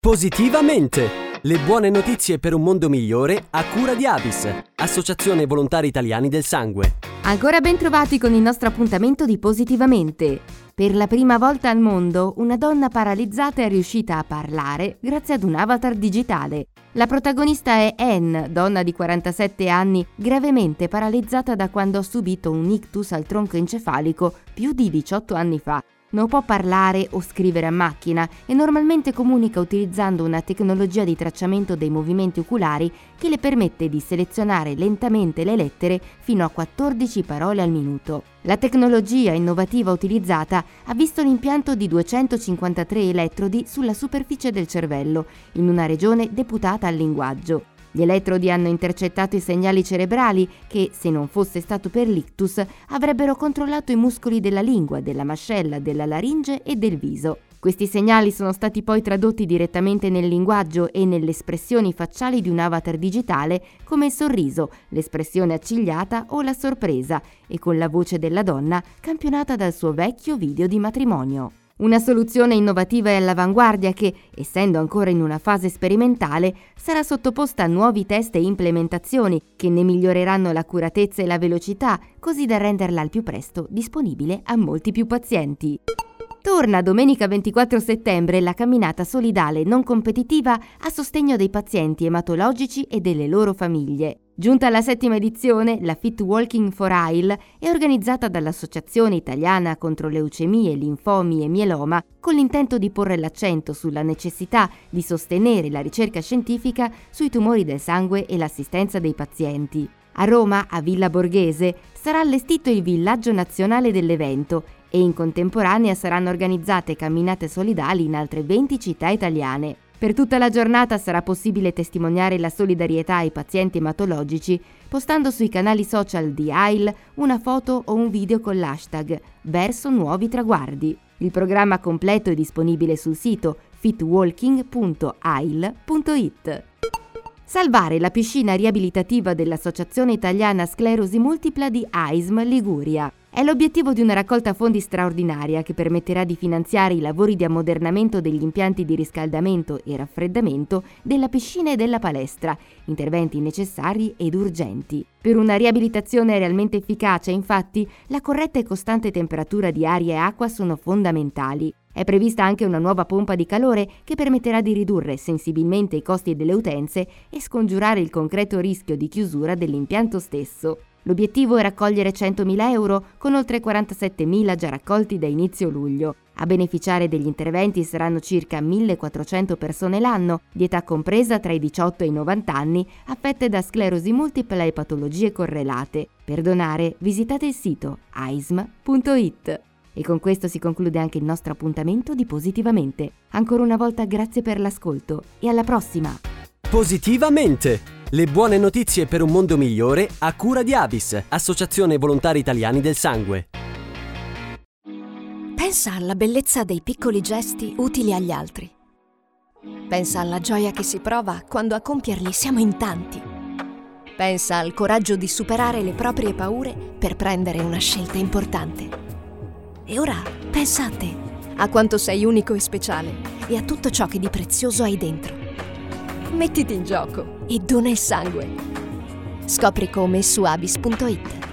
Positivamente! Le buone notizie per un mondo migliore a cura di Avis, Associazione Volontari Italiani del Sangue. Ancora ben trovati con il nostro appuntamento di Positivamente. Per la prima volta al mondo, una donna paralizzata è riuscita a parlare grazie ad un avatar digitale. La protagonista è Anne, donna di 47 anni, gravemente paralizzata da quando ha subito un ictus al tronco encefalico più di 18 anni fa. Non può parlare o scrivere a macchina e normalmente comunica utilizzando una tecnologia di tracciamento dei movimenti oculari che le permette di selezionare lentamente le lettere fino a 14 parole al minuto. La tecnologia innovativa utilizzata ha visto l'impianto di 253 elettrodi sulla superficie del cervello, in una regione deputata al linguaggio. Gli elettrodi hanno intercettato i segnali cerebrali che, se non fosse stato per l'ictus, avrebbero controllato i muscoli della lingua, della mascella, della laringe e del viso. Questi segnali sono stati poi tradotti direttamente nel linguaggio e nelle espressioni facciali di un avatar digitale come il sorriso, l'espressione accigliata o la sorpresa, e con la voce della donna campionata dal suo vecchio video di matrimonio. Una soluzione innovativa e all'avanguardia che, essendo ancora in una fase sperimentale, sarà sottoposta a nuovi test e implementazioni che ne miglioreranno l'accuratezza e la velocità, così da renderla al più presto disponibile a molti più pazienti. Torna domenica 24 settembre la camminata solidale non competitiva a sostegno dei pazienti ematologici e delle loro famiglie. Giunta alla settima edizione, la Fit Walking for Isle è organizzata dall'Associazione Italiana contro leucemie, linfomi e mieloma con l'intento di porre l'accento sulla necessità di sostenere la ricerca scientifica sui tumori del sangue e l'assistenza dei pazienti. A Roma, a Villa Borghese, sarà allestito il villaggio nazionale dell'evento e in contemporanea saranno organizzate camminate solidali in altre 20 città italiane. Per tutta la giornata sarà possibile testimoniare la solidarietà ai pazienti ematologici postando sui canali social di AIL una foto o un video con l'hashtag Verso nuovi traguardi. Il programma completo è disponibile sul sito fitwalking.ail.it. Salvare la piscina riabilitativa dell'Associazione Italiana Sclerosi Multipla di AISM Liguria. È l'obiettivo di una raccolta fondi straordinaria che permetterà di finanziare i lavori di ammodernamento degli impianti di riscaldamento e raffreddamento della piscina e della palestra, interventi necessari ed urgenti. Per una riabilitazione realmente efficace, infatti, la corretta e costante temperatura di aria e acqua sono fondamentali. È prevista anche una nuova pompa di calore che permetterà di ridurre sensibilmente i costi delle utenze e scongiurare il concreto rischio di chiusura dell'impianto stesso. L'obiettivo è raccogliere 100.000 euro con oltre 47.000 già raccolti da inizio luglio. A beneficiare degli interventi saranno circa 1.400 persone l'anno, di età compresa tra i 18 e i 90 anni, affette da sclerosi multipla e patologie correlate. Per donare visitate il sito aism.it. E con questo si conclude anche il nostro appuntamento di Positivamente. Ancora una volta grazie per l'ascolto e alla prossima! Positivamente! Le buone notizie per un mondo migliore a cura di Avis, Associazione Volontari Italiani del Sangue. Pensa alla bellezza dei piccoli gesti utili agli altri. Pensa alla gioia che si prova quando a compierli siamo in tanti. Pensa al coraggio di superare le proprie paure per prendere una scelta importante. E ora pensa a te, a quanto sei unico e speciale e a tutto ciò che di prezioso hai dentro. Mettiti in gioco e dona il sangue. Scopri come su abis.it.